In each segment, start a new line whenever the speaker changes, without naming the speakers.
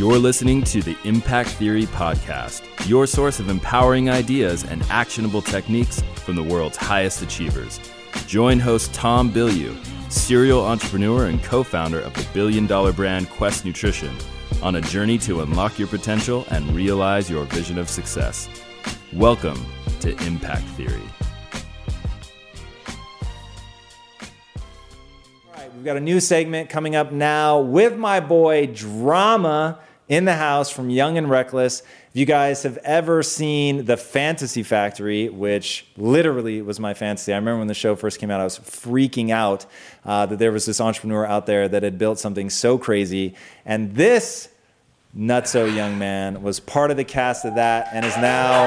You're listening to the Impact Theory Podcast, your source of empowering ideas and actionable techniques from the world's highest achievers. Join host Tom Bilyeu, serial entrepreneur and co founder of the billion dollar brand Quest Nutrition, on a journey to unlock your potential and realize your vision of success. Welcome to Impact Theory.
All right, we've got a new segment coming up now with my boy Drama in the house from Young and Reckless. If you guys have ever seen The Fantasy Factory, which literally was my fantasy, I remember when the show first came out, I was freaking out uh, that there was this entrepreneur out there that had built something so crazy. And this nutso young man was part of the cast of that and is now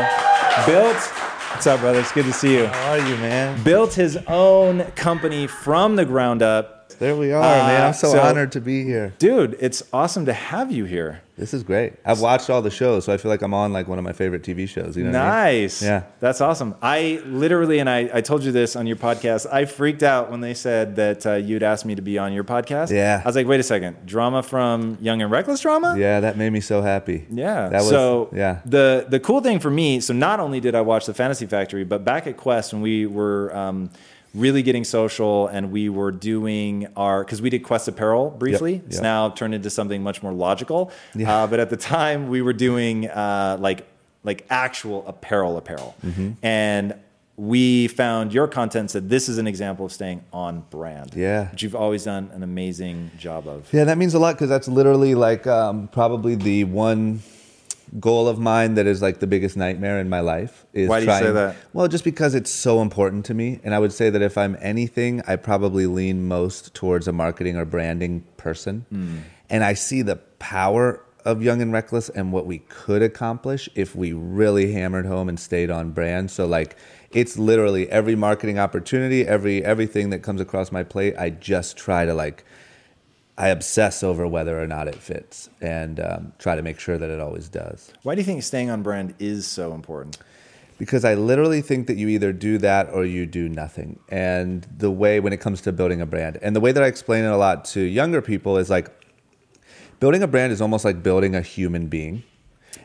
built. What's up, brother? It's good to see you.
How are you, man?
Built his own company from the ground up
there we are,
Uh,
man. I'm so,
so-
honored to be here.
Dude, it's awesome to have you here.
This is great. I've watched all the shows, so I feel like I'm on like one of my favorite TV shows. You know what I mean?
Nice.
Yeah.
That's awesome. I literally, and I, I told you this on your podcast, I freaked out when they said that uh, you'd asked me to be on your podcast.
Yeah.
I was like, wait a second, drama from Young and Reckless Drama?
Yeah, that made me so happy.
Yeah.
That was,
so
yeah.
the the cool thing for me, so not only did I watch the Fantasy Factory, but back at Quest when we were um, really getting social and we were doing our because we did Quest Apparel briefly. It's
yep.
now turned into something much more logical.
Yeah.
Uh, but at the time we were doing uh, like like actual apparel apparel,
Mm-hmm.
and we found your content said this is an example of staying on brand.
Yeah.
which you've always done an amazing job of.
Yeah, that means a lot because that's literally like um, probably the one goal of mine that is like the biggest nightmare in my life. Is
Why do you say that?
Well, just because it's so important to me, and I would say that if I'm anything, I probably lean most towards a marketing or branding person,
Hmm.
and I see the power of Young and Reckless and what we could accomplish if we really hammered home and stayed on brand. So like. It's literally every marketing opportunity, every everything that comes across my plate. I just try to like I obsess over whether or not it fits and um, try to make sure that it always does.
Why do you think staying on brand is so important?
Because I literally think that you either do that or you do nothing. And the way, when it comes to building a brand, and the way that I explain it a lot to younger people is like building a brand is almost like building a human being.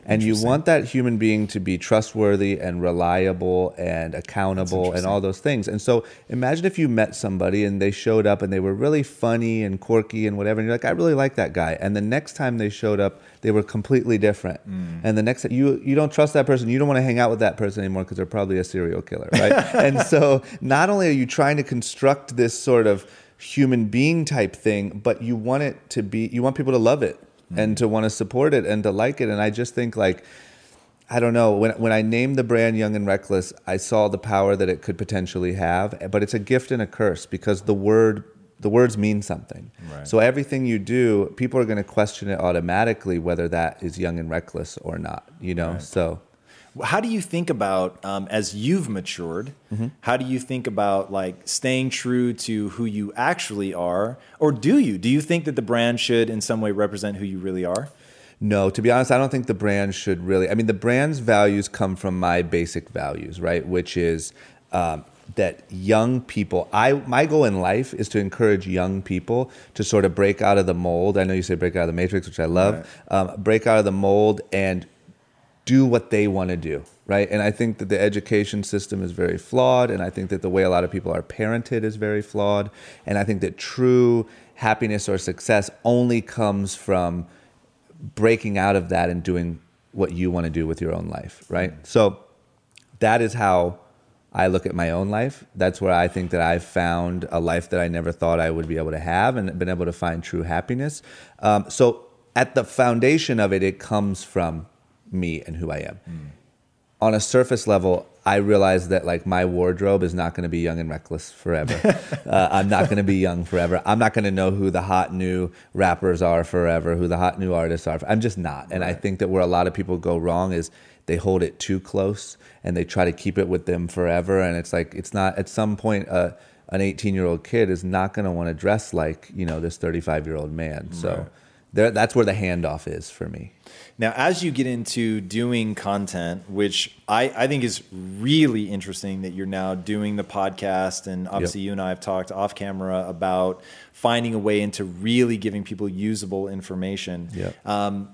And you want that human being to be trustworthy and reliable and accountable and all those things. And so imagine if you met somebody and they showed up and they were really funny and quirky and whatever. And you're like, I really like that guy. And the next time they showed up, they were completely different. And the next you you don't trust that person. You don't want to hang out with that person anymore because they're probably a serial killer, right? and so not only are you trying to construct this sort of human being type thing, but you want it to be you want people to love it and to want to support it and to like it. And I just think like I don't know. When when I named the brand Young and Reckless, I saw the power that it could potentially have. But it's a gift and a curse because the word the words mean something.
Right.
So everything you do, people are going to question it automatically whether that is young and reckless or not. You know. So
How do you think about um, as you've matured?
Mm-hmm.
How do you think about like staying true to who you actually are, or do you? Do you think that the brand should in some way represent who you really are?
No, to be honest, I don't think the brand should really. I mean, the brand's values come from my basic values, right? Which is um, that young people. I my goal in life is to encourage young people to sort of break out of the mold. I know you say break out of the matrix, which I love. Um, break out of the mold and do what they want to do, right? And I think that the education system is very flawed, and I think that the way a lot of people are parented is very flawed, and I think that true happiness or success only comes from breaking out of that and doing what you want to do with your own life, right? So that is how I look at my own life. That's where I think that I've found a life that I never thought I would be able to have and been able to find true happiness. Um, so at the foundation of it, it comes from me and who I am. On a surface level, I realize that like my wardrobe is not going to be young and reckless forever. uh, I'm not going to be young forever. I'm not going to know who the hot new rappers are forever, who the hot new artists are. I'm just not. And I think that where a lot of people go wrong is they hold it too close and they try to keep it with them forever. And it's like it's not. At some point, uh, an 18 year old kid is not going to want to dress like you know this 35 year old man. So. There, that's where the handoff is for me.
Now, as you get into doing content, which I, I think is really interesting that you're now doing the podcast, and obviously
Yep.
you and I have talked off camera about finding a way into really giving people usable information.
Yep.
Um,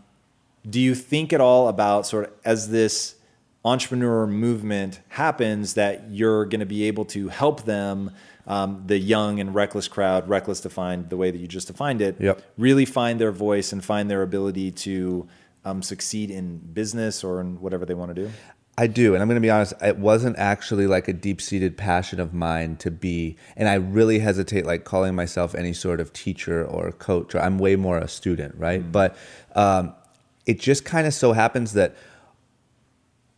do you think at all about sort of as this entrepreneur movement happens that you're going to be able to help them um, the young and reckless crowd reckless defined the way that you just defined it
Yep.
really find their voice and find their ability to um, succeed in business or in whatever they want to do
I do, and I'm going to be honest. It wasn't actually like a deep-seated passion of mine to be, and I really hesitate like calling myself any sort of teacher or coach. Or I'm way more a student, right? But um, it just kind of so happens that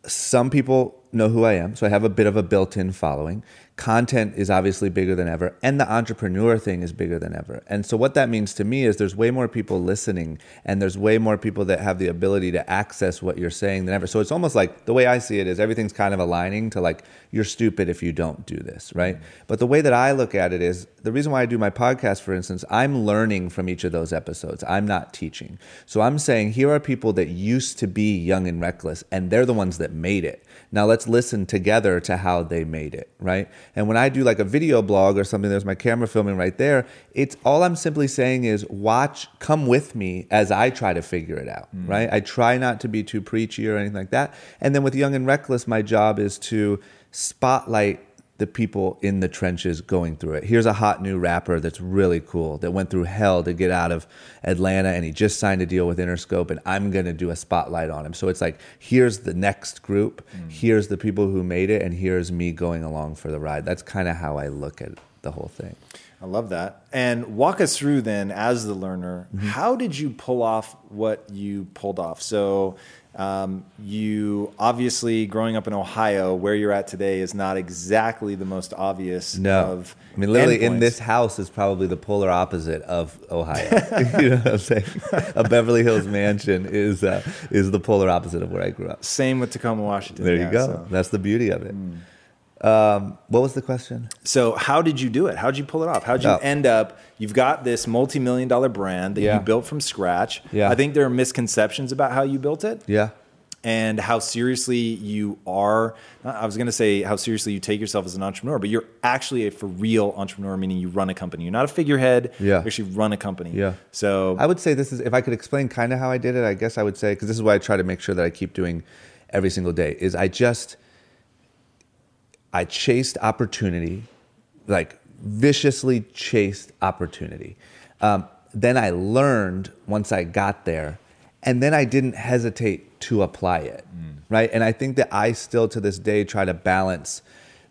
some people know who I am, so I have a bit of a built-in following. Content is obviously bigger than ever, and the entrepreneur thing is bigger than ever. And so what that means to me is there's way more people listening and there's way more people that have the ability to access what you're saying than ever. So it's almost like the way I see it is everything's kind of aligning to like you're stupid if you don't do this, right? Mm-hmm. But the way that I look at it is the reason why I do my podcast for instance, I'm learning from each of those episodes. I'm not teaching. So I'm saying here are people that used to be young and reckless and they're the ones that made it. Now let's listen together to how they made it, right? And when I do like a video blog or something, there's my camera filming right there. It's all I'm simply saying is watch, come with me as I try to figure it out, mm. right? I try not to be too preachy or anything like that. And then with Young and Reckless, my job is to spotlight the people in the trenches going through it. Here's a hot new rapper that's really cool that went through hell to get out of Atlanta and he just signed a deal with Interscope and I'm going to do a spotlight on him. So it's like here's the next group, mm. here's the people who made it and here's me going along for the ride. That's kind of how I look at the whole thing.
I love that. And walk us through then, as the learner, mm-hmm. how did you pull off what you pulled off? So, um, you obviously growing up in Ohio, where you're at today, is not exactly the most obvious.
No,
of
I mean literally in this house is probably the polar opposite of Ohio. you know what I'm saying? A Beverly Hills mansion is uh, is the polar opposite of where I grew up.
Same with Tacoma, Washington.
There
yeah,
you go.
so.
That's the beauty of it. Um, what was the question?
So how did you do it? How did you pull it off? How did you
Oh.
end up? You've got this multi-million dollar brand that
Yeah.
you built from scratch.
Yeah.
I think there are misconceptions about how you built it
Yeah.
and how seriously you are. I was going to say how seriously you take yourself as an entrepreneur, but you're actually a for real entrepreneur, meaning you run a company. You're not a figurehead.
Yeah.
You actually run a company.
Yeah.
So
I would say this is if I could explain kind of how I did it. I guess I would say because this is why I try to make sure that I keep doing every single day. Is I just I chased opportunity, like viciously chased opportunity. Um, then I learned once I got there, and then I didn't hesitate to apply it, right? And I think that I still to this day try to balance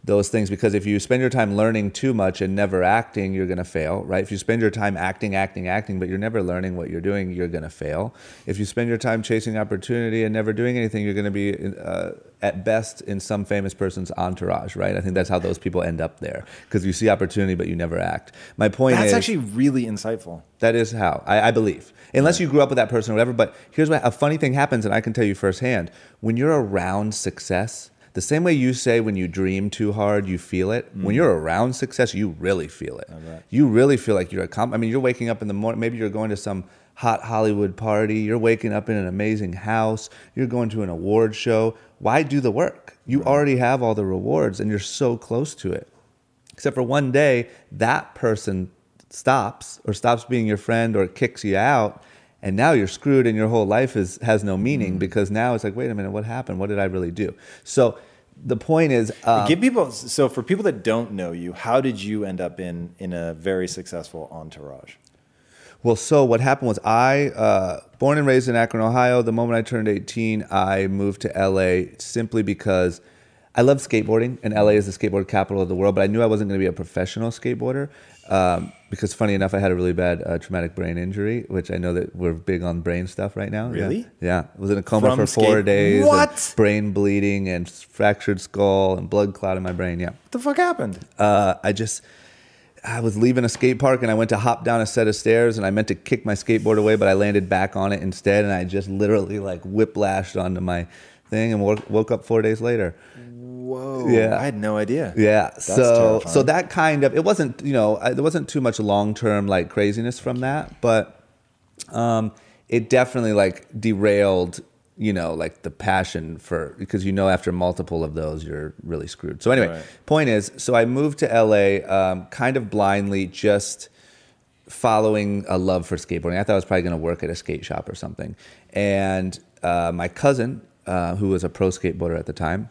those things because if you spend your time learning too much and never acting, you're going to fail, right? If you spend your time acting, acting, acting, but you're never learning what you're doing, you're going to fail. If you spend your time chasing opportunity and never doing anything, you're going to be uh, at best in some famous person's entourage, right? I think that's how those people end up there because you see opportunity, but you never act. My point
that's
is that's
actually really insightful.
that is how I, I believe. Unless you grew up with that person or whatever. But here's what a funny thing happens, and I can tell you firsthand. When you're around success, the same way you say when you dream too hard, you feel it. When mm. you're around success, you really feel it. You really feel like you're a comp. I mean, you're waking up in the morning. Maybe you're going to some hot Hollywood party. You're waking up in an amazing house. You're going to an award show. Why do the work? You already have all the rewards, and you're so close to it. Except for one day, that person stops or stops being your friend or kicks you out. And now you're screwed and your whole life is, has no meaning mm. because now it's like, wait a minute, what happened? What did I really do? So the point is, um,
Give people so for people that don't know you, how did you end up in in a very successful entourage?
Well, so what happened was I, uh, born and raised in Akron, Ohio. The moment I turned 18, I moved to LA simply because I love skateboarding, and LA is the skateboard capital of the world. But I knew I wasn't going to be a professional skateboarder. Um, because funny enough, I had a really bad uh, traumatic brain injury, which I know that we're big on brain stuff right now.
Really?
Yeah. I was in a coma
From
for four
skate-
days.
What?
Brain bleeding and fractured skull and blood clot in my brain. Yeah.
What the fuck happened?
Uh, I just, I was leaving a skate park and I went to hop down a set of stairs and I meant to kick my skateboard away, but I landed back on it instead. And I just literally like whiplashed onto my thing and woke, woke up four days later.
Whoa.
Yeah.
I had no idea.
Yeah.
That's
so so that kind of it wasn't you know I, there wasn't too much long term like craziness from that, but um, it definitely like derailed you know like the passion for because you know after multiple of those you're really screwed. So anyway,
Right.
point is, so I moved to LA um, kind of blindly, just following a love for skateboarding. I thought I was probably going to work at a skate shop or something, and uh, my cousin, uh, who was a pro skateboarder at the time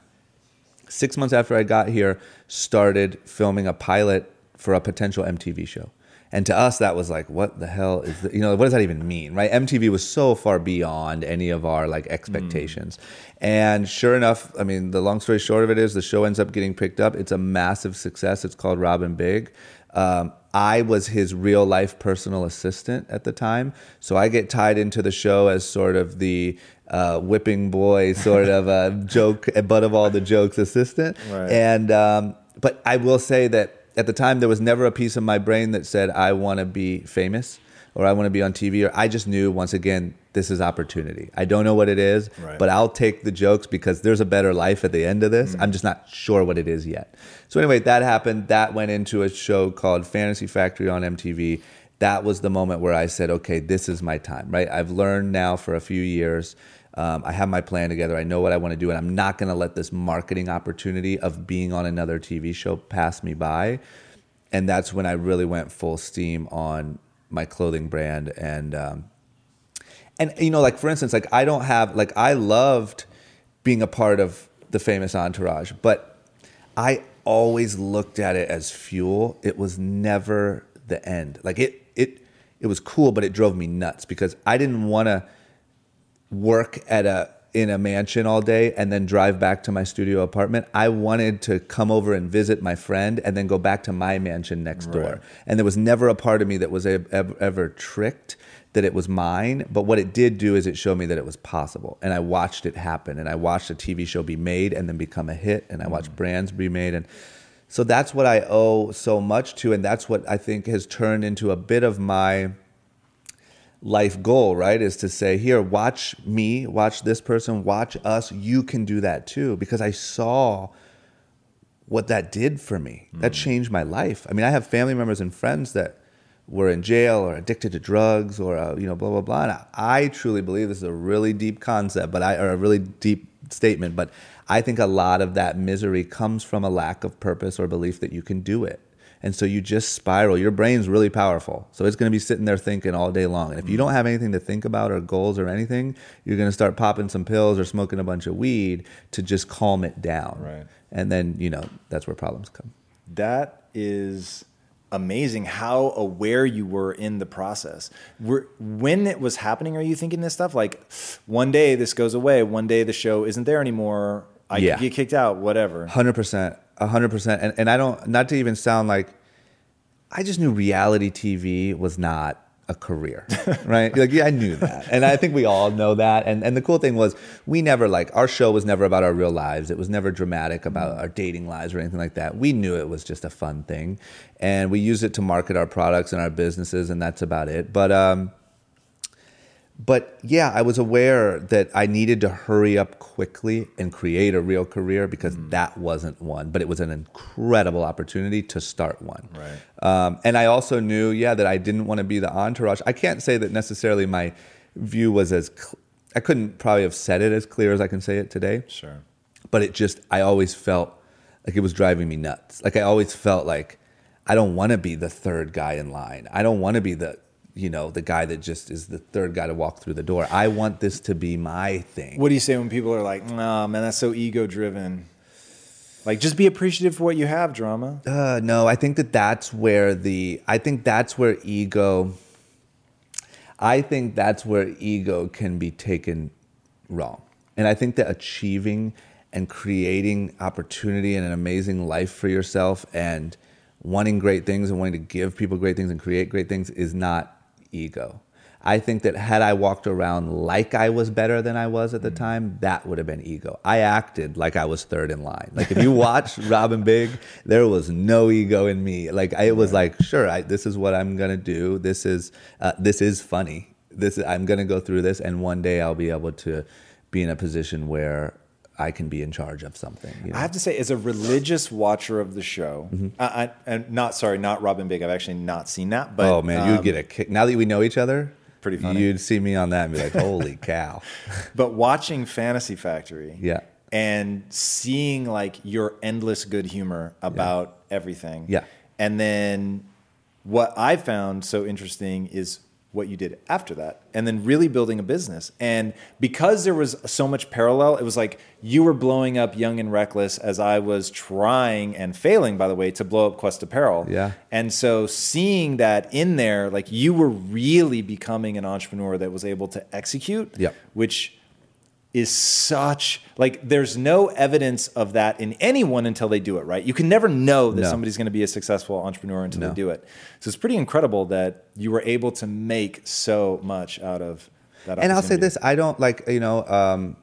six months after I got here, started filming a pilot for a potential MTV show. And to us, that was like, what the hell is that? You know, what does that even mean, right? MTV was so far beyond any of our like expectations. And sure enough, I mean, the long story short of it is the show ends up getting picked up. It's a massive success. It's called Rob & Big. Um, I was his real life personal assistant at the time. So I get tied into the show as sort of the uh, whipping boy, sort of a joke, butt of all the jokes assistant.
Right.
And, um, but I will say that at the time, there was never a piece of my brain that said, I want to be famous or I want to be on TV. Or I just knew, once again, this is opportunity. I don't know what it is,
Right.
but I'll take the jokes because there's a better life at the end of this.
Mm-hmm.
I'm just not sure what it is yet. So, anyway, that happened. That went into a show called Fantasy Factory on MTV. That was the moment where I said, okay, this is my time, right? I've learned now for a few years. Um, I have my plan together. I know what I want to do, and I'm not going to let this marketing opportunity of being on another TV show pass me by. And that's when I really went full steam on my clothing brand and um, and you know like for instance like i don't have like i loved being a part of the famous entourage but i always looked at it as fuel it was never the end like it it it was cool but it drove me nuts because i didn't want to work at a in a mansion all day and then drive back to my studio apartment. I wanted to come over and visit my friend and then go back to my mansion next door. And there was never a part of me that was ever, ever tricked that it was mine. But what it did do is it showed me that it was possible. And I watched it happen. And I watched a TV show be made and then become a hit. And I watched mm. brands be made. And so that's what I owe so much to. And that's what I think has turned into a bit of my life goal, right? Is to say, here, watch me, watch this person, watch us. You can do that too. Because I saw what that did for me. That changed my life. I mean, I have family members and friends that were in jail or addicted to drugs or, uh, you know, blah, blah, blah. And I, I truly believe this is a really deep concept, but I, or a really deep statement, but I think a lot of that misery comes from a lack of purpose or belief that you can do it. And so you just spiral. Your brain's really powerful. So it's going to be sitting there thinking all day long. And if you don't have anything to think about or goals or anything, you're going to start popping some pills or smoking a bunch of weed to just calm it down.
Right.
And then, you know, that's where problems come.
That is amazing how aware you were in the process. Were, when it was happening, are you thinking this stuff? Like, one day this goes away, one day the show isn't there anymore, I
Yeah.
get kicked out, whatever.
Hundred percent, hundred percent, and and I don't not to even sound like I just knew reality TV was not a career, right? like yeah, I knew that, and I think we all know that. And and the cool thing was we never like our show was never about our real lives. It was never dramatic about our dating lives or anything like that. We knew it was just a fun thing, and we used it to market our products and our businesses, and that's about it. But um, but yeah, I was aware that I needed to hurry up quickly and create a real career because that wasn't one, but it was an incredible opportunity to start one.
Right.
Um, and I also knew, yeah, that I didn't want to be the entourage. I can't say that necessarily my view was as, cl- I couldn't probably have said it as clear as I can say it today
Sure.
but it just I always felt like it was driving me nuts. Like I always felt like I don't want to be the third guy in line. I don't want to be the you know the guy that just is the third guy to walk through the door. I want this to be my thing.
What do you say when people are like, nah, man, that's so ego driven? Like, just be appreciative for what you have, drama.
Uh, no, I think that that's where the I think that's where ego. I think that's where ego can be taken wrong, and I think that achieving and creating opportunity and an amazing life for yourself and wanting great things and wanting to give people great things and create great things is not ego. I think that had I walked around like I was better than I was at the time, that would have been ego. I acted like I was third in line. Like if you watch Rob & Big, there was no ego in me. Like I was like, sure, I, this is what I'm gonna do. This is uh, this is funny. This I'm gonna go through this, and one day I'll be able to be in a position where I can be in charge of something. you know?
I have to say, as a religious watcher of the show,
Mm-hmm.
I, I, and not sorry, not Rob & Big. I've actually not seen that. But
oh man, you'd
um,
get a kick. Now that we know each other,
Pretty funny.
You'd see me on that and be like, holy cow.
But watching Fantasy Factory,
Yeah.
and seeing like your endless good humor about everything,
Yeah.
and then what I found so interesting is what you did after that, and then really building a business. And because there was so much parallel, it was like you were blowing up Young and Reckless as I was trying and failing, by the way, to blow up Quest Apparel.
Yeah.
And so seeing that in there, like you were really becoming an entrepreneur that was able to execute,
Yep.
which is such like there's no evidence of that in anyone until they do it, right? You can never know that
No.
somebody's going to be a successful entrepreneur until
No.
they do it. So it's pretty incredible that you were able to make so much out of that.
and I'll say this: I don't like you know. Um,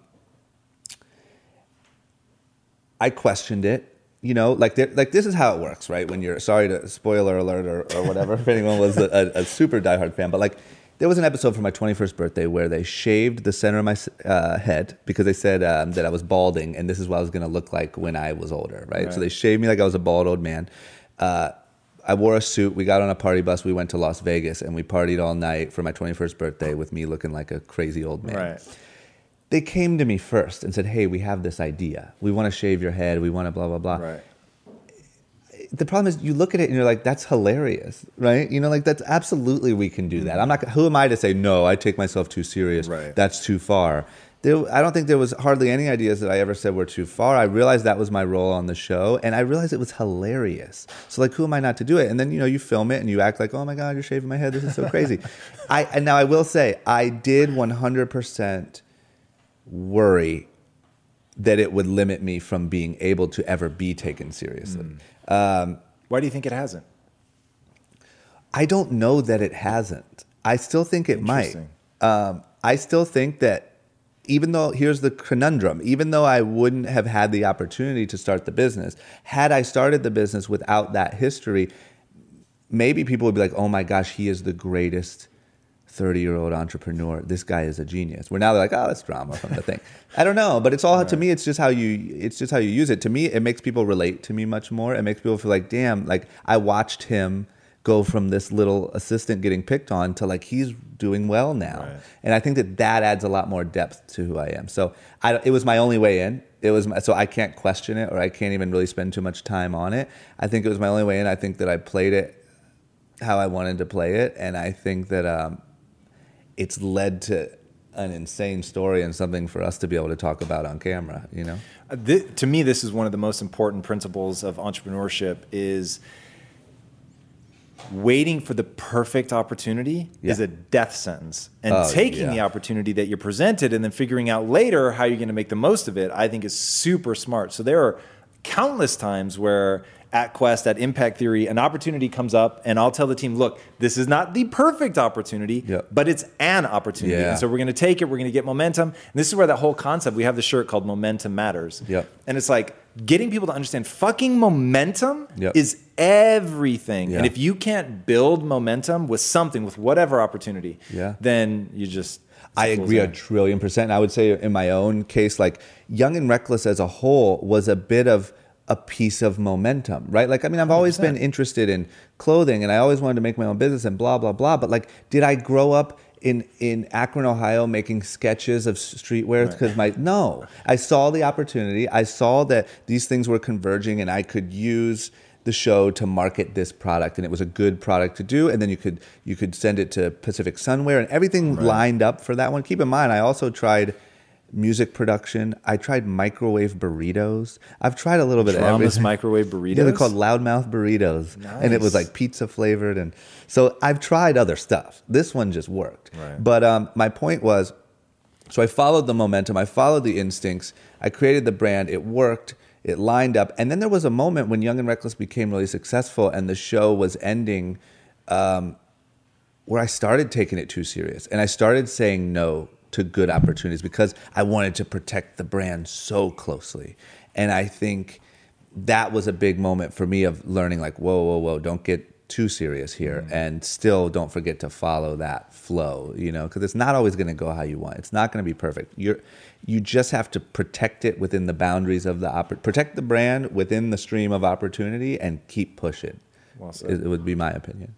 I questioned it. You know, like like this is how it works, right? When you're sorry to spoiler alert or, or whatever, if anyone was a, a, a super diehard fan, but like there was an episode for my 21st birthday where they shaved the center of my uh, head because they said um, that I was balding and this is what I was going to look like when I was older, right? So they shaved me like I was a bald old man. Uh, I wore a suit. We got on a party bus. We went to Las Vegas and we partied all night for my 21st birthday with me looking like a crazy old man
right?
they came to me first and said, "Hey, we have this idea. We want to shave your head. We want to blah blah blah."
Right.
The problem is, you look at it and you're like, "That's hilarious, right?" You know, like that's absolutely we can do that. I'm not. Who am I to say no? I take myself too serious.
Right.
That's too far. There, I don't think there was hardly any ideas that I ever said were too far. I realized that was my role on the show, and I realized it was hilarious. So, like, who am I not to do it? And then you know, you film it and you act like, "Oh my god, you're shaving my head. This is so crazy." I and now I will say, I did 100 percent worry that it would limit me from being able to ever be taken seriously. Um,
Why do you think it hasn't?
I don't know that it hasn't. I still think it might. Um, I still think that even though here's the conundrum, even though I wouldn't have had the opportunity to start the business, had I started the business without that history, maybe people would be like, "Oh my gosh, he is the greatest." 30 year old entrepreneur. This guy is a genius. Where now they're like oh that's drama from the thing. I don't know but it's all to me it's just how you it's just how you use it. To me it makes people relate to me much more. It makes people feel like damn like i watched him go from this little assistant getting picked on to like he's doing well now.
Right.
and i think that that adds a lot more depth to who i am. So I, it was my only way in. It was my, so i can't question it or i can't even really spend too much time on it. I think it was my only way in. I think that i played it how I wanted to play it, and I think that um, it's led to an insane story and something for us to be able to talk about on camera. You know,
Uh, thi- to me, this is one of the most important principles of entrepreneurship is waiting for the perfect opportunity is a death sentence. And
Oh,
taking
yeah.
the opportunity that you're presented and then figuring out later how you're going to make the most of it, I think is super smart. So there are countless times where at Quest, at Impact Theory, an opportunity comes up, and I'll tell the team, look, this is not the perfect opportunity,
Yep.
but it's an opportunity.
Yeah.
And so we're going to take it, we're going to get momentum. And this is where that whole concept, we have the shirt called Momentum Matters.
Yep.
And it's like getting people to understand fucking momentum
Yep.
is everything. And if you can't build momentum with something, with whatever opportunity,
Yeah.
then you just. I
I
a fool's
agree a trillion percent. I would say in my own case, like Young and Reckless as a whole was a bit of a piece of momentum, right? Like, I mean, I've always been interested in clothing and I always wanted to make my own business and blah, blah, blah. But like, did I grow up in, in Akron, Ohio, making sketches of streetwear? Because my, no, I saw the opportunity. I saw that these things were converging and I could use the show to market this product and it was a good product to do and then you could you could send it to Pacific Sunwear and everything lined up for that one keep in mind I also tried music production. I tried microwave burritos. I've tried a little bit of everything.
microwave burritos.
yeah they're called loudmouth burritos. And it was like pizza flavored and so I've tried other stuff. This one just worked.
Right.
but um, my point was so I followed the momentum, I followed the instincts, I created the brand, it worked, it lined up. And then there was a moment when Young and Reckless became really successful, and the show was ending, um, where I started taking it too serious, and I started saying no to good opportunities because I wanted to protect the brand so closely. And I think that was a big moment for me of learning, like, whoa, whoa, whoa, don't get too serious here
Mm-hmm.
and still don't forget to follow that flow you know because it's not always going to go how you want. It's not going to be perfect. You're you just have to protect it within the boundaries of the oppor- protect the brand within the stream of opportunity and keep pushing.
Well
it, it would be my opinion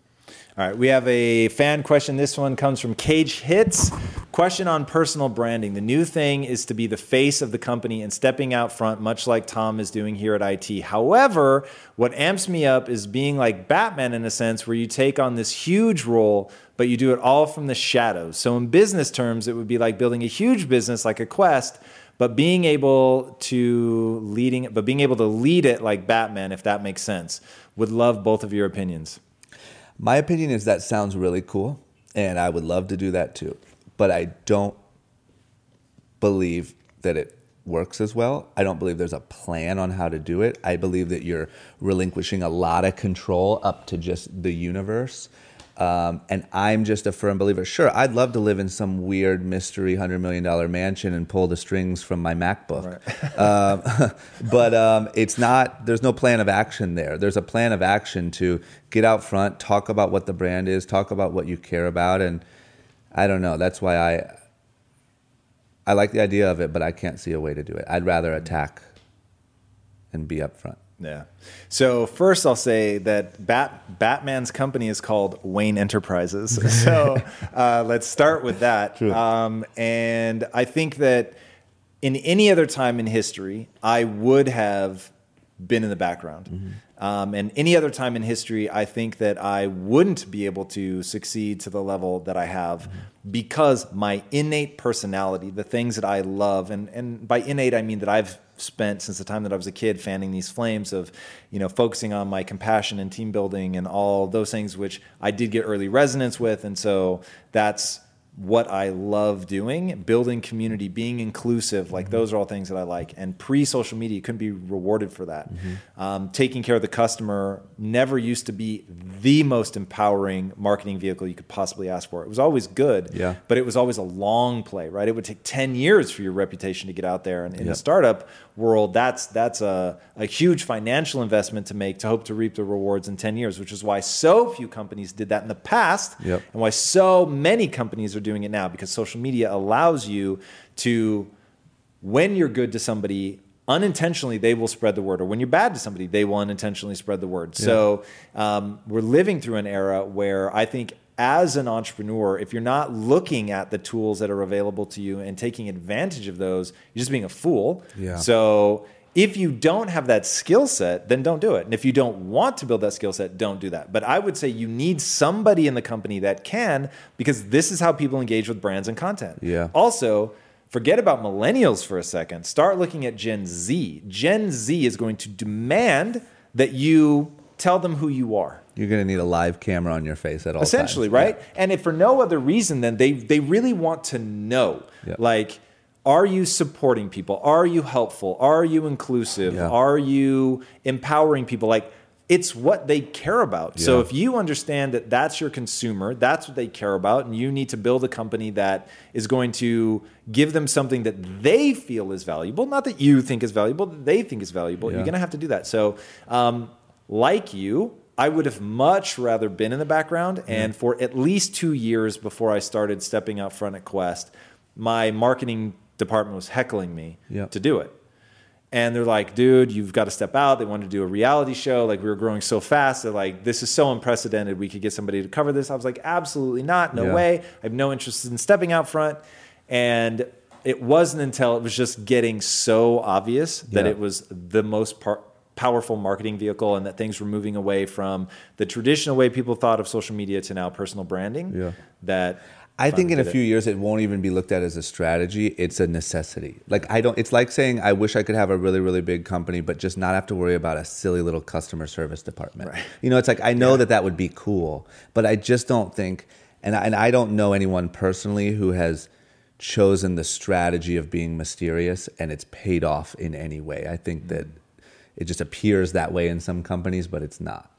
All right, we have a fan question. This one comes from Cage Hits. Question on personal branding. The new thing is to be the face of the company and stepping out front, much like Tom is doing here at IT. However, what amps me up is being like Batman in a sense, where you take on this huge role, but you do it all from the shadows. So, in business terms, it would be like building a huge business like a Quest. But being able to leading, but being able to lead it like Batman, if that makes sense, would love both of your opinions.
My opinion is that sounds really cool, and I would love to do that too. But I don't believe that it works as well. I don't believe there's a plan on how to do it. I believe that you're relinquishing a lot of control up to just the universe. Um, and I'm just a firm believer. Sure, I'd love to live in some weird mystery hundred million dollar mansion and pull the strings from my MacBook, um, but um, it's not. There's no plan of action there. There's a plan of action to get out front, talk about what the brand is, talk about what you care about, and I don't know. That's why I I like the idea of it, but I can't see a way to do it. I'd rather attack and be up front.
Yeah. So first, I'll say that Bat, Batman's company is called Wayne Enterprises. so uh, let's start with that. Um, and I think that in any other time in history, I would have been in the background. Um, and any other time in history, I think that I wouldn't be able to succeed to the level that I have because my innate personality, the things that I love, and, and by innate, I mean that I've spent since the time that I was a kid fanning these flames of, you know, focusing on my compassion and team building and all those things, which I did get early resonance with. And so that's what I love doing, building community, being inclusive, like those are all things that I like. And pre social media, couldn't be rewarded for that. Um, taking care of the customer never used to be the most empowering marketing vehicle you could possibly ask for. It was always good,
Yeah.
but it was always a long play, right? It would take 10 years for your reputation to get out there. And in
Yep.
startup world, that's, that's a, a huge financial investment to make to hope to reap the rewards in 10 years, which is why so few companies did that in the past
Yep.
and why so many companies are doing it now because social media allows you to when you're good to somebody unintentionally they will spread the word or when you're bad to somebody they will unintentionally spread the word so um, we're living through an era where i think as an entrepreneur if you're not looking at the tools that are available to you and taking advantage of those you're just being a fool
Yeah.
so if you don't have that skill set, then don't do it. And if you don't want to build that skill set, don't do that. But I would say you need somebody in the company that can, because this is how people engage with brands and content.
Yeah.
Also, forget about millennials for a second. Start looking at Gen Z. Gen Z is going to demand that you tell them who you are.
You're going to need a live camera on your face at all
essentially
times.
right? And if for no other reason than they they really want to know
Yeah.
like are you supporting people? Are you helpful? Are you inclusive?
Yeah.
are you empowering people? Like it's what they care about. So if you understand that that's your consumer that's what they care about and you need to build a company that is going to give them something that they feel is valuable not that you think is valuable that they think is valuable
Yeah.
you're going to have to do that. So um, like you I would have much rather been in the background. And for at least two years before I started stepping out front at Quest, my marketing department was heckling me
Yeah.
to do it. And they're like, dude, you've got to step out. They wanted to do a reality show. Like, we were growing so fast. They're like, this is so unprecedented. We could get somebody to cover this. I was like, absolutely not. No
Yeah.
way. I have no interest in stepping out front. And it wasn't until it was just getting so obvious that
Yeah.
it was the most par- powerful marketing vehicle and that things were moving away from the traditional way people thought of social media to now personal branding.
Yeah.
That
I think in a
did it.
few years it won't even be looked at as a strategy. It's a necessity. Like I don't. It's like saying I wish I could have a really really big company, but just not have to worry about a silly little customer service department.
Right.
You know, it's like I know that that would be cool, but I just don't think. And I, and I don't know anyone personally who has chosen the strategy of being mysterious and it's paid off in any way. I think that it just appears that way in some companies, but it's not.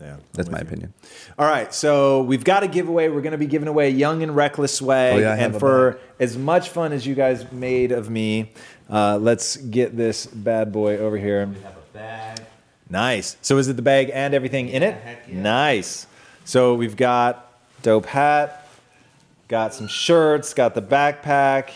Yeah,
That's
I'm
my
you.
opinion.
All right, so we've got a giveaway. We're going to be giving away Young and Reckless swag.
Oh, yeah,
and
a
for as much fun as you guys made of me, uh, let's get this bad boy over here. We have a bag. Nice. So is it the bag and everything in it? Nice. So we've got dope hat, got some shirts, got the backpack.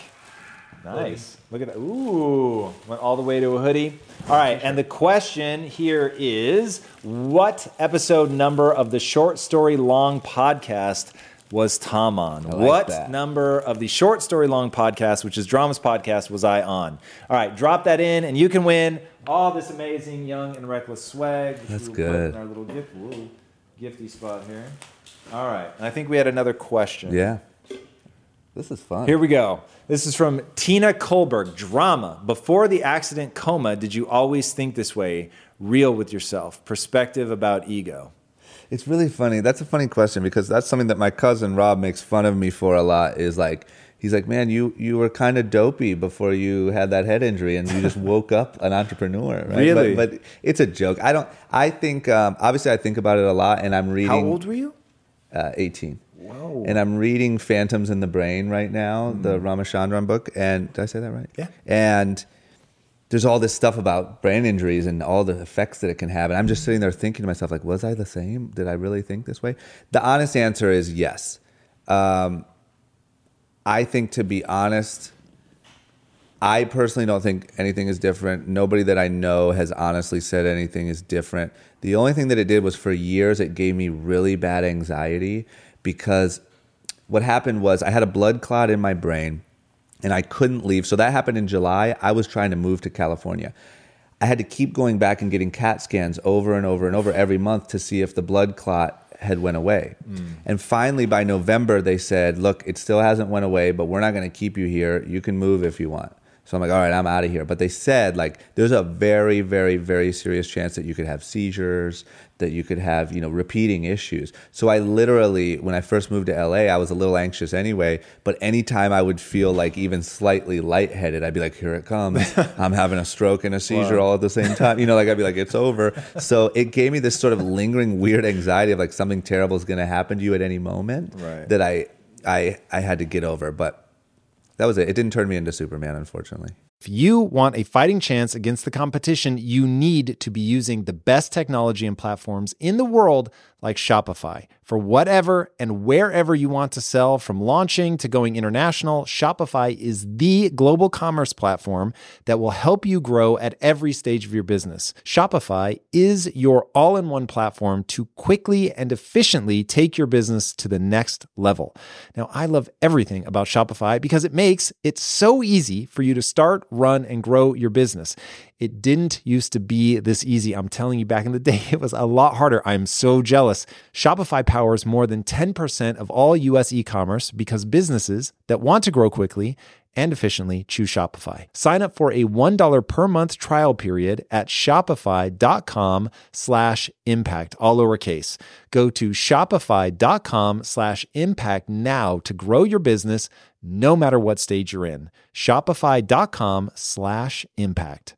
Nice. Look at that. Ooh, went all the way to a hoodie. All right, and the question here is what episode number of the short story long podcast was Tom on?
like
what
that.
number of the short story long podcast, which is Dramas podcast, was I on? All right, drop that in and you can win all this amazing young and reckless swag.
That's
we will put
good.
Our little gift, gifty spot here. All right, and I think we had another question.
Yeah. This is fun.
Here we go. This is from Tina Kohlberg. Drama. Before the accident coma, did you always think this way? Real with yourself. Perspective about ego.
It's really funny. That's a funny question because that's something that my cousin Rob makes fun of me for a lot. Is like he's like, man, you you were kind of dopey before you had that head injury, and you just woke up an entrepreneur. Right?
Really?
But, but it's a joke. I don't. I think um, obviously I think about it a lot, and I'm reading.
How old were you?
Uh, 18.
Whoa.
And I'm reading Phantoms in the Brain right now, the Ramachandran book. And did I say that right?
Yeah.
And there's all this stuff about brain injuries and all the effects that it can have. And I'm just sitting there thinking to myself, like, was I the same? Did I really think this way? The honest answer is yes. Um, I think, to be honest, I personally don't think anything is different. Nobody that I know has honestly said anything is different. The only thing that it did was for years it gave me really bad anxiety because what happened was I had a blood clot in my brain and I couldn't leave. So that happened in July. I was trying to move to California. I had to keep going back and getting CAT scans over and over and over every month to see if the blood clot had went away. Hmm. And finally by November they said, "Look, it still hasn't went away, but we're not going to keep you here. You can move if you want." So I'm like, "All right, I'm out of here." But they said like there's a very very very serious chance that you could have seizures, that you could have, you know, repeating issues. So I literally when I first moved to LA, I was a little anxious anyway, but anytime I would feel like even slightly lightheaded, I'd be like, "Here it comes. I'm having a stroke and a seizure all at the same time." You know, like I'd be like, "It's over." So it gave me this sort of lingering weird anxiety of like something terrible is going to happen to you at any moment
Right.
that I I I had to get over, but that was it. It didn't turn me into Superman, unfortunately.
If you want a fighting chance against the competition, you need to be using the best technology and platforms in the world like Shopify. For whatever and wherever you want to sell, from launching to going international, Shopify is the global commerce platform that will help you grow at every stage of your business. Shopify is your all in one platform to quickly and efficiently take your business to the next level. Now, I love everything about Shopify because it makes it so easy for you to start, run, and grow your business. It didn't used to be this easy. I'm telling you, back in the day, it was a lot harder. I'm so jealous. Shopify powers more than 10% of all US e commerce because businesses that want to grow quickly and efficiently choose Shopify. Sign up for a $1 per month trial period at shopify.com slash impact, all lowercase. Go to shopify.com slash impact now to grow your business no matter what stage you're in. Shopify.com slash impact.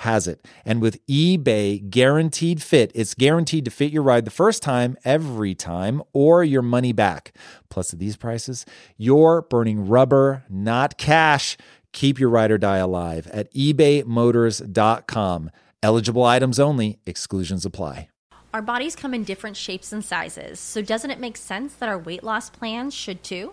has it. And with eBay Guaranteed Fit, it's guaranteed to fit your ride the first time, every time, or your money back. Plus, at these prices, you're burning rubber, not cash. Keep your ride or die alive at ebaymotors.com. Eligible items only, exclusions apply.
Our bodies come in different shapes and sizes, so doesn't it make sense that our weight loss plans should too?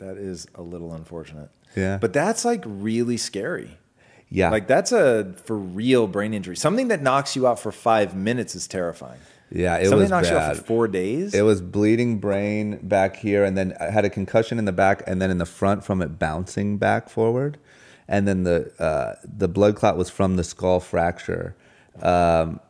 That is a little unfortunate.
Yeah.
But that's like really scary.
Yeah.
Like that's a for real brain injury. Something that knocks you out for five minutes is terrifying.
yeah, it
Something
was
knocks you out
bad.
for four days.
It was bleeding brain back here, and then I had a concussion in the back, and then in the front from it bouncing back forward, and then the uh, the blood clot was from the skull fracture. Um,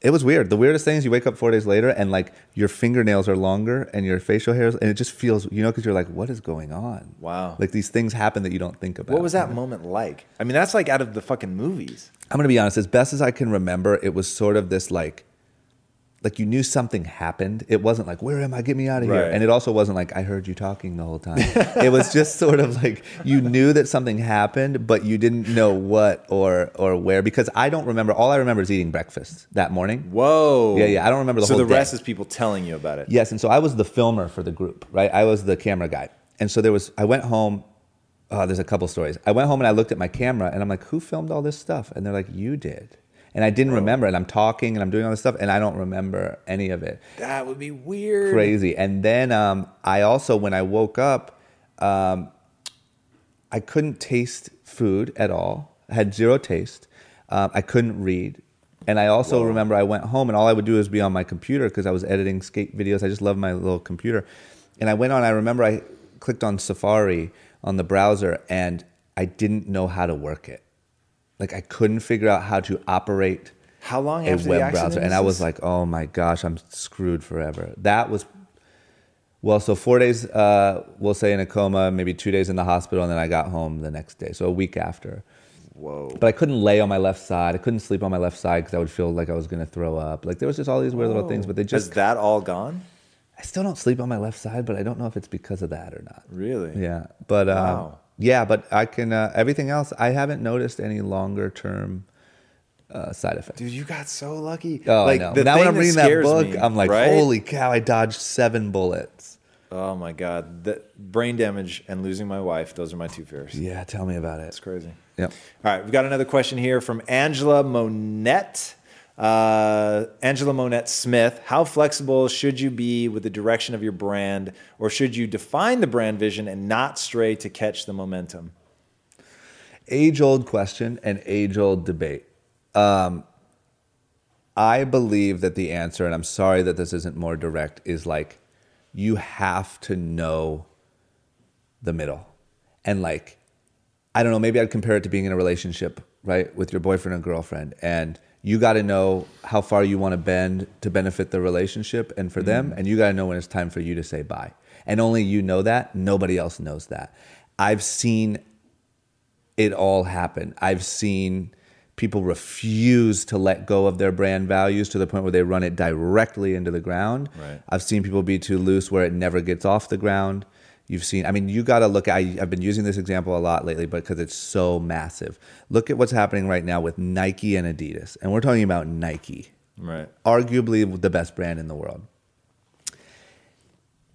it was weird. The weirdest thing is you wake up four days later, and like your fingernails are longer, and your facial hairs, and it just feels, you know, because you're like, what is going on?
Wow.
Like these things happen that you don't think about.
what was that moment like? I mean, that's like out of the fucking movies.
I'm gonna be honest. As best as I can remember, it was sort of this like, like you knew something happened. It wasn't like, "Where am I? Get me out of here!"
Right.
And it also wasn't like, "I heard you talking the whole time." it was just sort of like you knew that something happened, but you didn't know what or or where. Because I don't remember. All I remember is eating breakfast that morning.
Whoa.
Yeah, yeah. I don't remember the
so
whole
the
day.
rest is people telling you about it.
Yes, and so I was the filmer for the group, right? I was the camera guy. And so there was I went home oh, there's a couple stories. I went home and I looked at my camera and I'm like, "Who filmed all this stuff?" And they're like, "You did." And I didn't remember and I'm talking and I'm doing all this stuff and I don't remember any of it.
That would be weird.
Crazy. And then um, I also when I woke up um, I couldn't taste food at all. I had zero taste. Um, I couldn't read. And I also remember I went home and all I would do is be on my computer because I was editing skate videos. I just love my little computer. And I went on, I remember I clicked on Safari on the browser and I didn't know how to work it. Like I couldn't figure out how to operate
How long
a web browser. And I was like, oh my gosh, I'm screwed forever. That was well, so four days, uh, we'll say in a coma, maybe two days in the hospital, and then I got home the next day. So a week after.
Whoa.
But I couldn't lay on my left side. I couldn't sleep on my left side because I would feel like I was going to throw up. Like there was just all these weird little things, but they just.
Is that all gone?
I still don't sleep on my left side, but I don't know if it's because of that or not.
Really?
Yeah, but uh,
Wow.
Yeah, but I can. Uh, everything else, I haven't noticed any longer term uh, side effects.
Dude, you got so lucky.
Oh,
like,
I know.
the
Now when I'm reading that book,
me,
I'm like,
right?
holy cow! I dodged seven bullets.
Oh my god, the brain damage and losing my wife. Those are my two fears.
Yeah, tell me about it.
It's crazy.
Yep.
All right, we've got another question here from Angela Monette. Uh, Angela Monette Smith. How flexible should you be with the direction of your brand, or should you define the brand vision and not stray to catch the momentum?
age old question and age old debate. Um, I believe that the answer, and I'm sorry that this isn't more direct, is like you have to know the middle. And like, I don't know, maybe I'd compare it to being in a relationship, right, with your boyfriend or girlfriend. And you got to know how far you want to bend to benefit the relationship and for them. Mm. And you got to know when it's time for you to say bye. And only you know that. Nobody else knows that. I've seen it all happen. I've seen people refuse to let go of their brand values to the point where they run it directly into the ground.
Right.
I've seen people be too loose where it never gets off the ground. You've seen, I mean, you got to look at, I, I've been using this example a lot lately, but because it's so massive. Look at what's happening right now with Nike and Adidas. And we're talking about Nike,
Right.
arguably the best brand in the world.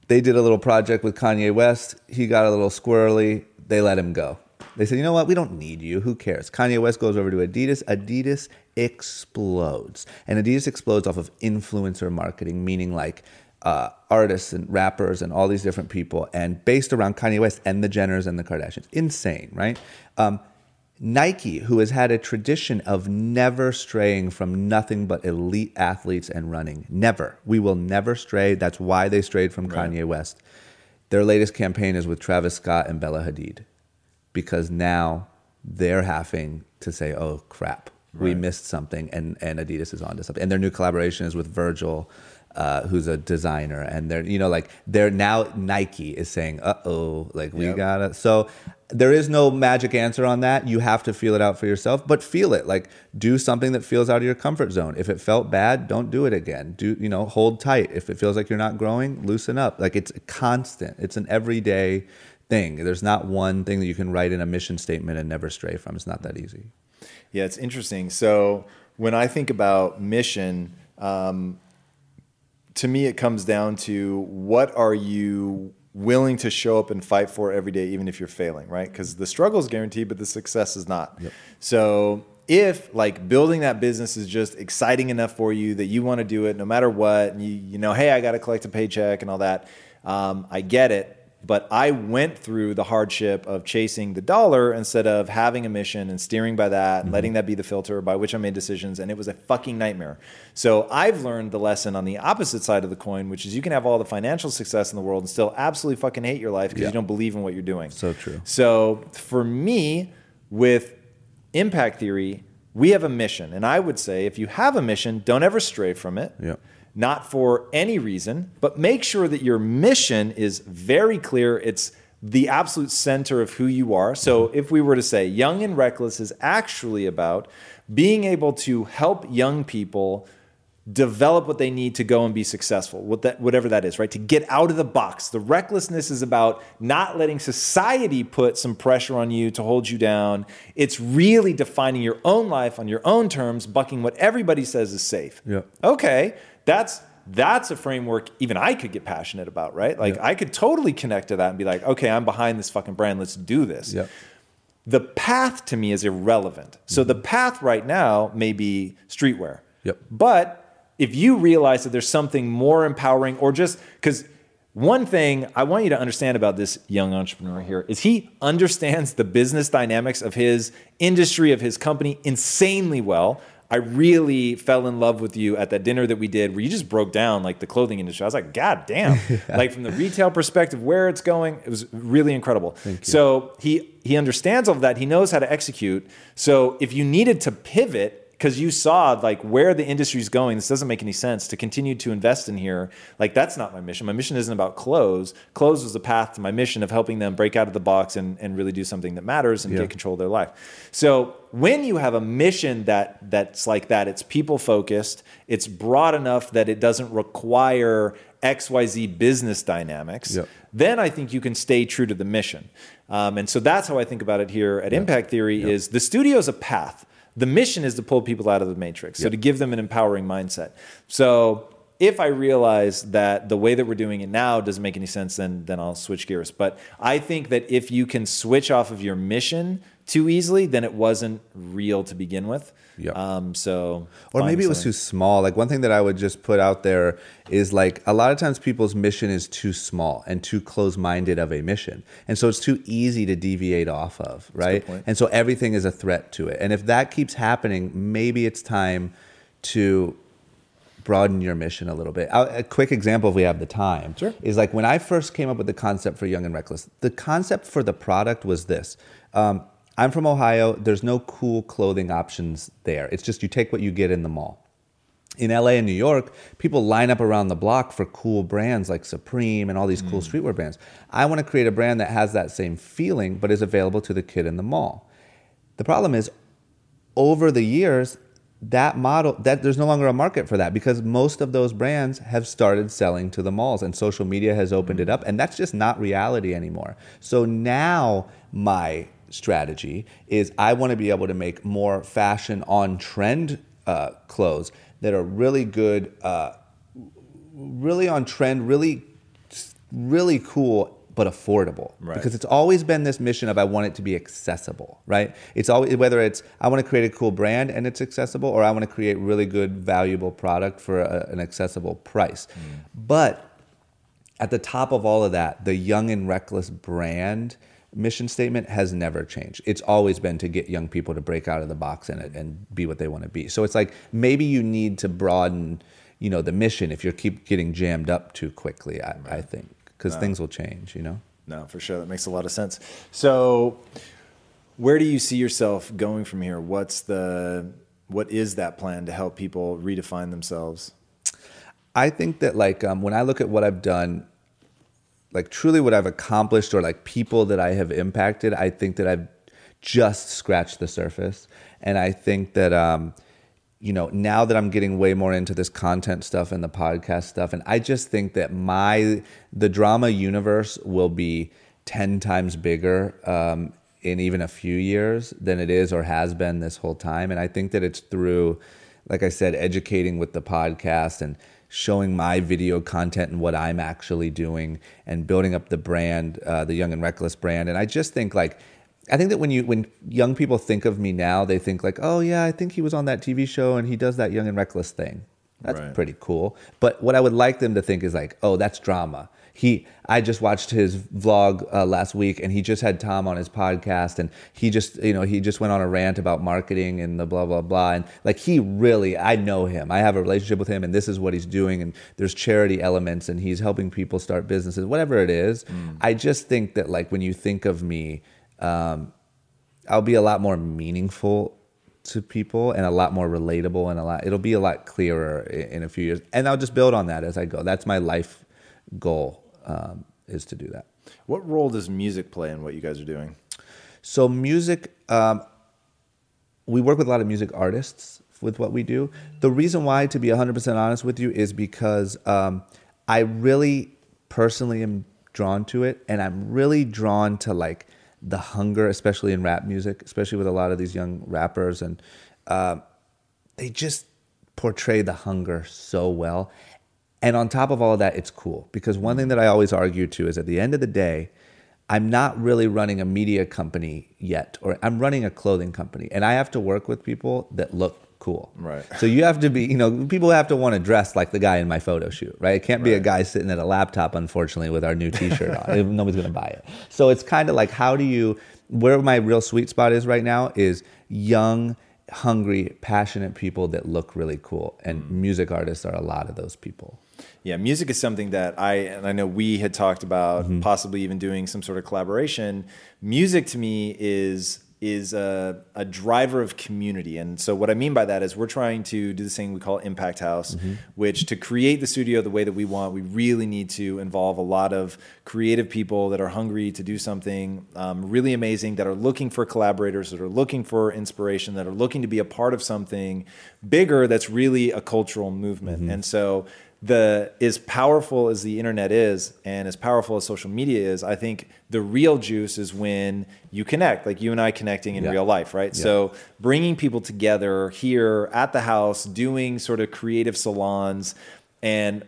They did a little project with Kanye West. He got a little squirrely. They let him go. They said, you know what? We don't need you. Who cares? Kanye West goes over to Adidas. Adidas explodes. And Adidas explodes off of influencer marketing, meaning like uh, artists and rappers and all these different people, and based around Kanye West and the Jenners and the Kardashians. Insane, right? Um, Nike, who has had a tradition of never straying from nothing but elite athletes and running, never. We will never stray. That's why they strayed from Kanye West. Their latest campaign is with Travis Scott and Bella Hadid because now they're having to say, oh crap, we missed something, and, and Adidas is onto something. And their new collaboration is with Virgil uh, who's a designer, and they're you know like they're now Nike is saying, "Uh oh, like we
Yep.
gotta." So there is no magic answer on that. You have to feel it out for yourself, but feel it. Like do something that feels out of your comfort zone. If it felt bad, don't do it again. Do you know hold tight. If it feels like you're not growing, loosen up. Like it's constant. It's an everyday thing. There's not one thing that you can write in a mission statement and never stray from. It's not that easy.
Yeah, it's interesting. So when I think about mission, um, to me, it comes down to what are you willing to show up and fight for every day, even if you're failing, right? Because the struggle is guaranteed, but the success is not. So if like building that business is just exciting enough for you that you want to do it no matter what, and you, you know, hey, I got to collect a paycheck and all that, um, I get it but I went through the hardship of chasing the dollar instead of having a mission and steering by that and mm-hmm. letting that be the filter by which I made decisions. And it was a fucking nightmare. So I've learned the lesson on the opposite side of the coin, which is you can have all the financial success in the world and still absolutely fucking hate your life because
Yeah.
you don't believe in what you're doing.
So true.
So for me, with impact theory, we have a mission. And I would say if you have a mission, don't ever stray from it.
Yeah.
Not for any reason, but make sure that your mission is very clear. It's the absolute center of who you are. So if we were to say Young and Reckless is actually about being able to help young people develop what they need to go and be successful, what that, whatever that is, right? To get out of the box. The recklessness is about not letting society put some pressure on you to hold you down. It's really defining your own life on your own terms, bucking what everybody says is safe.
Yeah.
Okay, that's that's a framework even I could get passionate about, right? Like I could totally connect to that and be like, okay, I'm behind this fucking brand. Let's do this
Yeah.
the path to me is irrelevant. So mm-hmm. the path right now may be streetwear.
Yep.
But if you realize that there's something more empowering or just because one thing I want you to understand about this young entrepreneur here is he understands the business dynamics of his industry, of his company insanely well. I really fell in love with you at that dinner that we did where you just broke down like the clothing industry. I was like, God damn. Like from the retail perspective, where it's going, it was really incredible. So he he understands all of that. He knows how to execute. So if you needed to pivot because you saw like where the industry's going, this doesn't make any sense to continue to invest in here. Like that's not my mission. My mission isn't about clothes. Clothes was the path to my mission of helping them break out of the box and, and really do something that matters and
Yeah.
get control of their life. So when you have a mission that that's like that, it's people focused, it's broad enough that it doesn't require XYZ business dynamics
Yep.
then I think you can stay true to the mission. Um, and so that's how I think about it here at Impact Theory is the studio is a path. The mission is to pull people out of the matrix. So to give them an empowering mindset. So if I realize that the way that we're doing it now doesn't make any sense, then then I'll switch gears. But I think that if you can switch off of your mission too easily, then it wasn't real to begin with.
Yeah.
Um, so
Or maybe it was
something.
too small. Like one thing that I would just put out there is like a lot of times people's mission is too small and too close-minded of a mission. And so it's too easy to deviate off of, right? And so everything is a threat to it. And if that keeps happening, maybe it's time to broaden your mission a little bit. A a quick example, if we have the time,
Sure.
is like when I first came up with the concept for Young and Reckless, the concept for the product was this. Um, I'm from Ohio. There's no cool clothing options there. It's just you take what you get in the mall. In LA and New York, people line up around the block for cool brands like Supreme and all these cool hmm. streetwear brands. I want to create a brand that has that same feeling but is available to the kid in the mall. The problem is over the years that model that there's no longer a market for that because most of those brands have started selling to the malls and social media has opened it hmm. up and that's just not reality anymore so now my strategy is i want to be able to make more fashion on trend uh, clothes that are really good uh, really on trend really really cool but affordable
Right.
because it's always been this mission of I want it to be accessible, right? It's always whether it's I want to create a cool brand and it's accessible, or I want to create really good, valuable product for a, an accessible price. But at the top of all of that, the young and reckless brand mission statement has never changed. It's always been to get young people to break out of the box and and be what they want to be. So it's like maybe you need to broaden, you know, the mission if you keep getting jammed up too quickly. I, I think because things will change. You know.
No, for sure. That makes a lot of sense. So, where do you see yourself going from here? What's the what is that plan to help people redefine themselves?
I think that like um, when I look at what I've done, like truly what I've accomplished or like people that I have impacted, I think that I've just scratched the surface. And I think that um, you know, now that I'm getting way more into this content stuff and the podcast stuff, and I just think that my the drama universe will be ten times bigger um, in even a few years than it is or has been this whole time. And I think that it's through, like I said, educating with the podcast and showing my video content and what I'm actually doing and building up the brand, uh, the Young and Reckless brand. And I just think like I think that when you when young people think of me now, they think like, oh yeah, I think he was on that TV show and he does that Young and Reckless thing. That's
Right.
pretty cool. But what I would like them to think is like, oh, that's drama. He, I just watched his vlog uh, last week, and he just had Tom on his podcast, and he just, you know, he just went on a rant about marketing and the blah blah blah, and like he really, I know him, I have a relationship with him, and this is what he's doing, and there's charity elements, and he's helping people start businesses, whatever it is. I just think that like when you think of me, um, I'll be a lot more meaningful to people and a lot more relatable and a lot it'll be a lot clearer i- in a few years. And i'll just build on that as i go. That's my life goal um, is to do that.
What role does music play in what you guys are doing?
so music um, we work with a lot of music artists with what we do. The reason why to be 100% honest with you is because um, i really personally am drawn to it and i'm really drawn to like the hunger especially in rap music especially with a lot of these young rappers and uh, they just portray the hunger so well. And on top of all of that, it's cool because one thing that I always argue to is at the end of the day, I'm not really running a media company yet, or I'm running a clothing company, and I have to work with people that look cool.
Right.
So you have to be, you know, people have to want to dress like the guy in my photo shoot, right? It can't be a guy sitting at a laptop, unfortunately, with our new T-shirt on. Nobody's going to buy it. So it's kind of like, how do you? Where my real sweet spot is right now is young, hungry, passionate people that look really cool, and music artists are a lot of those people.
Yeah, music is something that I and I know we had talked about
Mm-hmm.
possibly even doing some sort of collaboration. Music to me is is a, a driver of community. And so what I mean by that is we're trying to do this thing we call Impact House,
Mm-hmm.
which to create the studio the way that we want, we really need to involve a lot of creative people that are hungry to do something um, really amazing, that are looking for collaborators, that are looking for inspiration, that are looking to be a part of something bigger that's really a cultural movement.
Mm-hmm.
And so the as powerful as the internet is and as powerful as social media is i think the real juice is when you connect like you and i connecting in
Yeah.
real life right? So bringing people together here at the house doing sort of creative salons and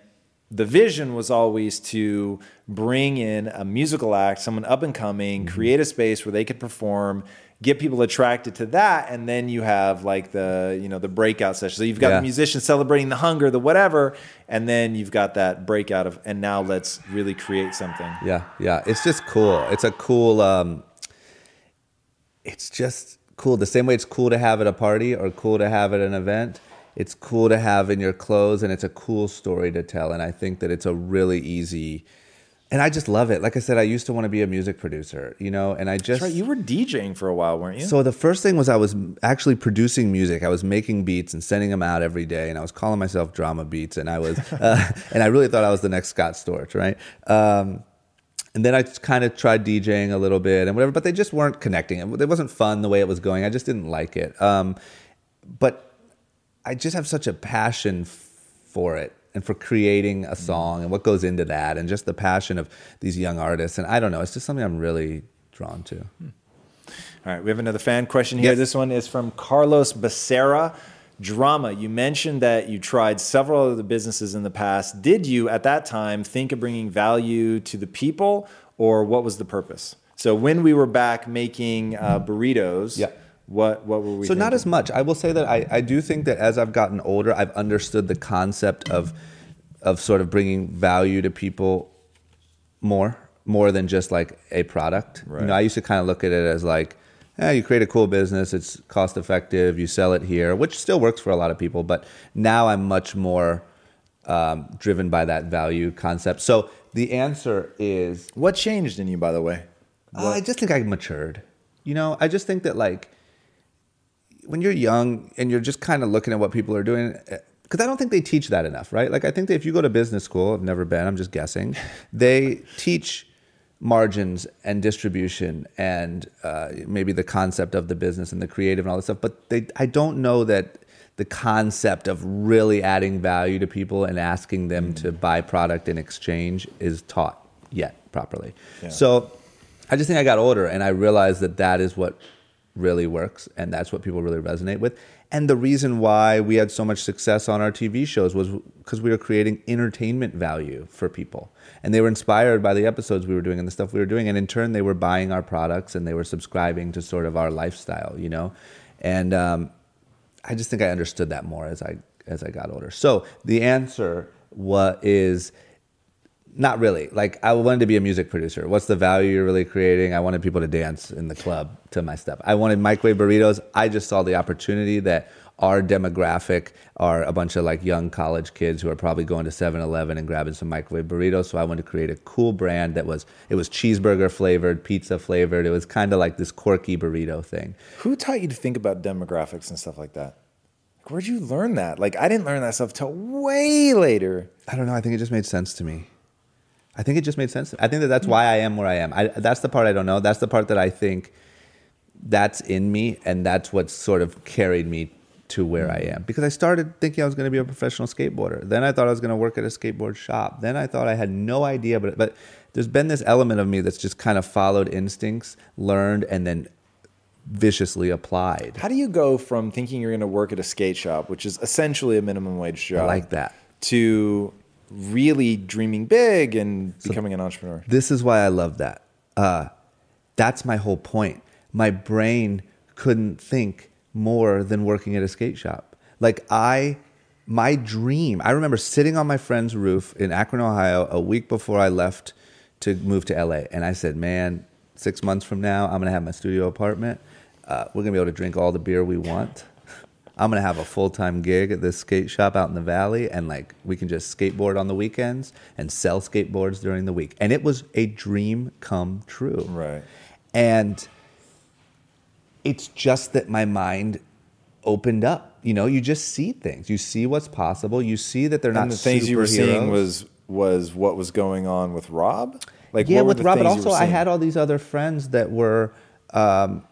the vision was always to bring in a musical act someone up and coming mm-hmm. create a space where they could perform get people attracted to that and then you have like the you know the breakout session so you've got
Yeah.
the musicians celebrating the hunger the whatever and then you've got that breakout of and now let's really create something
Yeah, yeah. It's just cool. It's a cool. Um, it's just cool. The same way it's cool to have at a party or cool to have at an event. It's cool to have in your clothes, and it's a cool story to tell. And I think that it's a really easy. And I just love it. Like I said, I used to want to be a music producer, you know, and I just
right you were djing for a while weren't you
so the first thing was I was actually producing music. I was making beats and sending them out every day, and I was calling myself Drama Beats, and I was, uh, and I really thought I was the next Scott Storch, right? Um, and then I kind of tried DJing a little bit and whatever, but they just weren't connecting. It it wasn't fun the way it was going. I just didn't like it. Um, but I just have such a passion for it and for creating a song and what goes into that and just the passion of these young artists. And I don't know, it's just something I'm really drawn to.
All right, we have another fan question here.
Yes.
This one is from Carlos Becerra. Drama. You mentioned that you tried several other businesses in the past. Did you, at that time, think of bringing value to the people, or what was the purpose? So when we were back making uh, burritos,
Yeah.
What what were we?
So not as much. I will say that I, I do think that as I've gotten older, I've understood the concept of of sort of bringing value to people more more than just like a product.
Right.
You know, I used to kind of look at it as like, eh, you create a cool business, it's cost effective, you sell it here, which still works for a lot of people. But now I'm much more um, driven by that value concept. So the answer is
What changed in you, by the way?
uh, I just think I matured. You know, I just think that like when you're young and you're just kind of looking at what people are doing, because I don't think they teach that enough, right? Like I think that if you go to business school, I've never been, I'm just guessing, they teach margins and distribution and uh, maybe the concept of the business and the creative and all this stuff. But they, I don't know that the concept of really adding value to people and asking them to buy product in exchange is taught yet properly. So I just think I got older and I realized that that is what really works and that's what people really resonate with. And the reason why we had so much success on our TV shows was because we were creating entertainment value for people. And they were inspired by the episodes we were doing and the stuff we were doing. And in turn, they were buying our products and they were subscribing to sort of our lifestyle, you know? And um, I just think I understood that more as I, as I got older. So the answer what is not really. Like I wanted to be a music producer. What's the value you're really creating? I wanted people to dance in the club to my stuff. I wanted microwave burritos. I just saw the opportunity that our demographic are a bunch of like young college kids who are probably going to 7-Eleven and grabbing some microwave burritos. So I wanted to create a cool brand that was it was cheeseburger flavored, pizza flavored. It was kind of like this quirky burrito thing.
Who taught you to think about demographics and stuff like that? Like, where'd you learn that? Like, I didn't learn that stuff till way later.
I don't know. I think it just made sense to me. I think it just made sense. I think that that's mm. why I am where I am. I, that's the part I don't know. That's the part that I think that's in me, and that's what sort of carried me to where I mm. am. Because I started thinking I was going to be a professional skateboarder. Then I thought I was going to work at a skateboard shop. Then I thought I had no idea, but but there's been this element of me that's just kind of followed instincts, learned, and then viciously applied.
How do you go from thinking you're going to work at a skate shop, which is essentially a minimum wage job,
like that.
to really dreaming big and becoming an entrepreneur?
This is why I love that. Uh, that's my whole point. My brain couldn't think more than working at a skate shop. Like I, my dream. I remember sitting on my friend's roof in Akron, Ohio, a week before I left to move to LA, and I said, "Man, six months from now, I'm gonna have my studio apartment. Uh, we're gonna be able to drink all the beer we want." I'm gonna have a full time gig at this skate shop out in the valley, and like we can just skateboard on the weekends and sell skateboards during the week. And it was a dream come true.
Right.
And it's just that my mind opened up. You know, you just see things. You see what's possible. You see that they're not
the things you were seeing was was what was going on with Rob. Like
yeah, with Rob, but also I had all these other friends that were, um,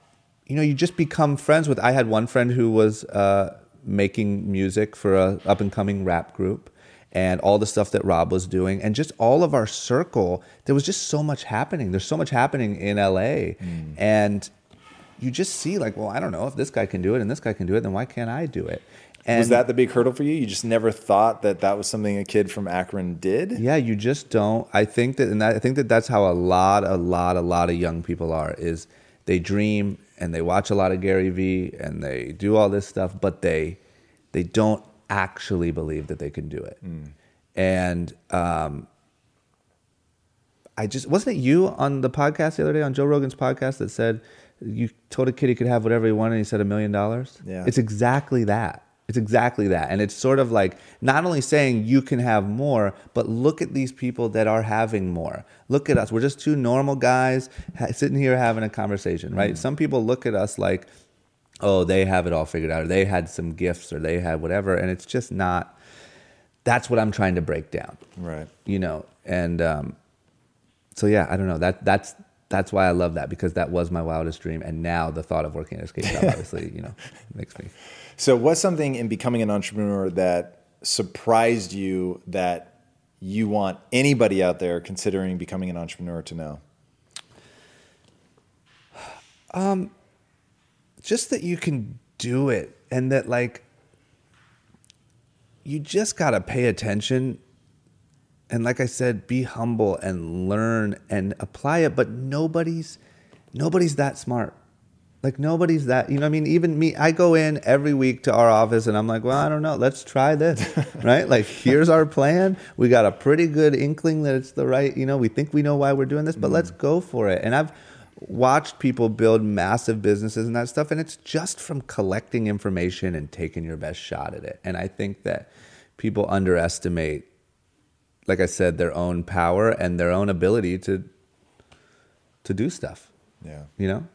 you know, you just become friends with. I had one friend who was uh, making music for a up and coming rap group, and all the stuff that Rob was doing, and just all of our circle. There was just so much happening. There's so much happening in LA,
Hmm.
and you just see like, well, I don't know if this guy can do it and this guy can do it, then why can't I do it? And
was that the big hurdle for you? You just never thought that that was something a kid from Akron did.
Yeah, you just don't. I think that, and that, I think that that's how a lot, a lot, a lot of young people are. Is they dream and they watch a lot of Gary Vee and they do all this stuff, but they they don't actually believe that they can do it. And um, I just wasn't it you on the podcast the other day on Joe Rogan's podcast that said you told a kid he could have whatever he wanted and he said a million dollars.
Yeah.
it's exactly that. It's exactly that. And it's sort of like not only saying you can have more, but look at these people that are having more. Look at us. We're just two normal guys ha- sitting here having a conversation, right? Some people look at us like, oh, they have it all figured out, or they had some gifts, or they had whatever. And it's just not. That's what I'm trying to break down
Right.
you know and um, so yeah i don't know that that's that's why i love that because that was my wildest dream and now the thought of working at skate shop obviously you know makes me
So, what's something in becoming an entrepreneur that surprised you that you want anybody out there considering becoming an entrepreneur to know?
Um, just that you can do it and that like you just got to pay attention and like i said be humble and learn and apply it but nobody's nobody's that smart like nobody's that you know what i mean? Even me i go in every week to our office and i'm like well i don't know let's try this right? Like here's our plan. We got a pretty good inkling that it's the right you know we think we know why we're doing this but mm. let's go for it. And i've watched people build massive businesses and that stuff and it's just from collecting information and taking your best shot at it. And i think that people underestimate like i said their own power and their own ability to to do stuff.
Yeah.
you know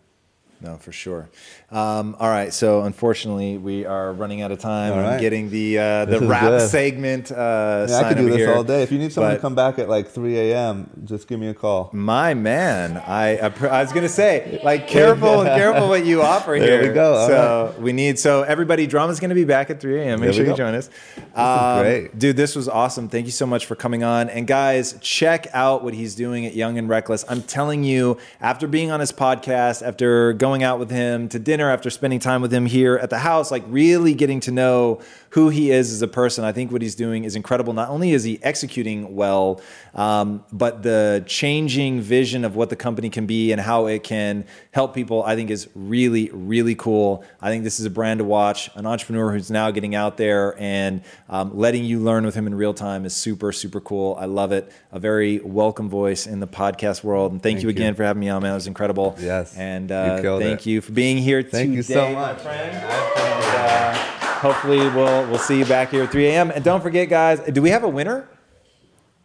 no, for sure. Um, all right, so unfortunately, we are running out of time.
All
I'm
right.
getting the uh, the
This is
rap
good.
segment. Uh,
Yeah, I could do this
here.
all day. If you need someone
But-
to come back at like 3 a.m., just give me a call.
My man, I I, I was gonna say like careful, careful what you offer here.
There
here.
we go, all
So we need so everybody, drama's gonna be back at 3 a.m. Make
There
sure you join us. Um,
great.
dude. This was awesome. Thank you so much for coming on. And guys, check out what he's doing at Young and Reckless. I'm telling you, after being on his podcast, after going out with him to dinner, after spending time with him here at the house, like really getting to know who he is as a person, I think what he's doing is incredible. Not only is he executing well, um, but the changing vision of what the company can be and how it can help people, I think is really, really cool. I think this is a brand to watch. An entrepreneur who's now getting out there and um, letting you learn with him in real time is super, super cool. I love it. A very welcome voice in the podcast world. And thank,
Thank
you again
you.
for having me on, man. It was incredible.
Yes.
And uh, thank
it.
you for being here
Thank
today,
you so
my
much.
friend. And, uh, hopefully we'll we'll see you back here at 3 a.m. And don't forget, guys, do we have a winner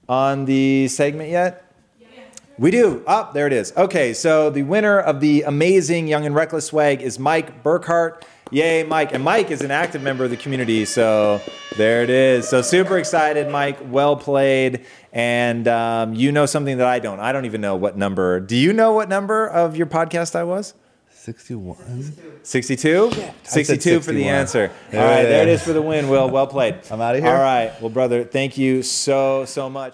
on the segment yet? We do. Up there it is. Okay, so the winner of the amazing Young and Reckless swag is Mike Burkhart. Yay, Mike. And Mike is an active member of the community. So there it is. So super excited, Mike. Well played. And um, you know something that I don't. I don't even know what number. Do you know what number of your podcast I was?
61.
62? 62 for the answer.
There
All right, there it
is.
is for the win, Will. Well played.
I'm out of here.
All right. Well, brother, thank you so, so much.